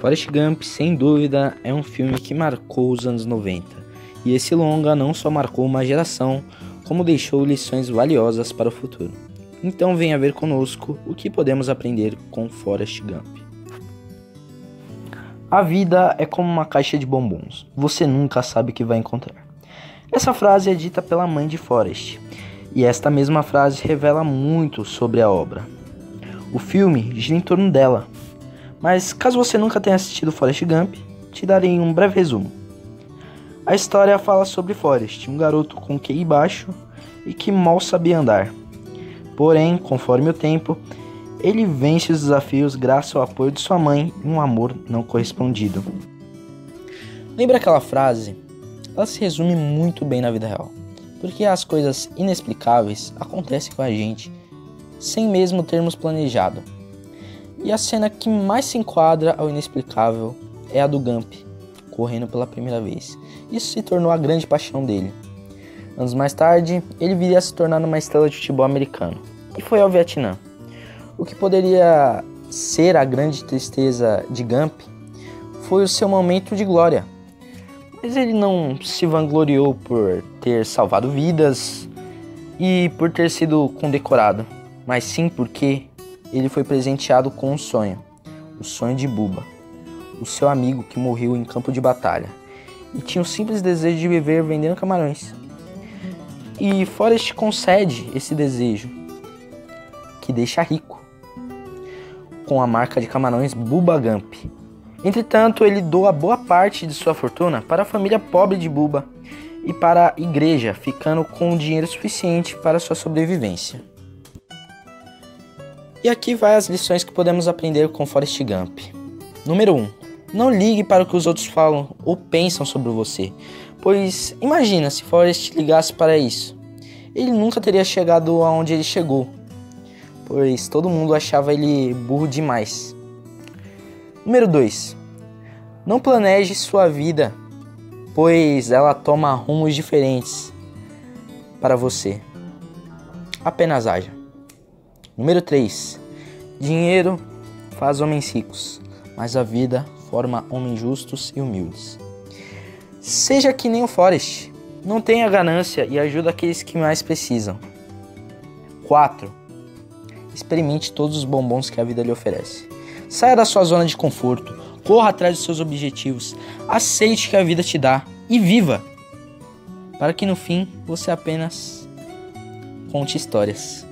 Forrest Gump, sem dúvida, é um filme que marcou os anos 90. E esse longa não só marcou uma geração, como deixou lições valiosas para o futuro. Então venha ver conosco o que podemos aprender com Forrest Gump. A vida é como uma caixa de bombons. Você nunca sabe o que vai encontrar. Essa frase é dita pela mãe de Forrest, e esta mesma frase revela muito sobre a obra. O filme gira em torno dela, mas caso você nunca tenha assistido Forrest Gump, te darei um breve resumo. A história fala sobre Forrest, um garoto com QI baixo e que mal sabia andar. Porém, conforme o tempo, ele vence os desafios graças ao apoio de sua mãe e um amor não correspondido. Lembra aquela frase? Ela se resume muito bem na vida real, porque as coisas inexplicáveis acontecem com a gente sem mesmo termos planejado. E a cena que mais se enquadra ao inexplicável é a do Gump, correndo pela primeira vez. Isso se tornou a grande paixão dele. Anos mais tarde, ele viria a se tornar uma estrela de futebol americano e foi ao Vietnã. O que poderia ser a grande tristeza de Gump foi o seu momento de glória. Mas ele não se vangloriou por ter salvado vidas e por ter sido condecorado, mas sim porque ele foi presenteado com um sonho, o sonho de Buba, o seu amigo que morreu em campo de batalha e tinha o simples desejo de viver vendendo camarões. E Forrest concede esse desejo, que deixa rico, com a marca de camarões Buba Gump. Entretanto, ele doa boa parte de sua fortuna para a família pobre de Buba e para a igreja, ficando com dinheiro suficiente para sua sobrevivência. E aqui vai as lições que podemos aprender com Forrest Gump. Número 1. Não ligue para o que os outros falam ou pensam sobre você, pois imagina se Forrest ligasse para isso. Ele nunca teria chegado aonde ele chegou, pois todo mundo achava ele burro demais. Número 2. Não planeje sua vida, pois ela toma rumos diferentes para você. Apenas haja. Número 3. Dinheiro faz homens ricos, mas a vida forma homens justos e humildes. Seja que nem o Forest, não tenha ganância e ajuda aqueles que mais precisam. 4. Experimente todos os bombons que a vida lhe oferece. Saia da sua zona de conforto, corra atrás dos seus objetivos, aceite o que a vida te dá e viva, para que no fim você apenas conte histórias.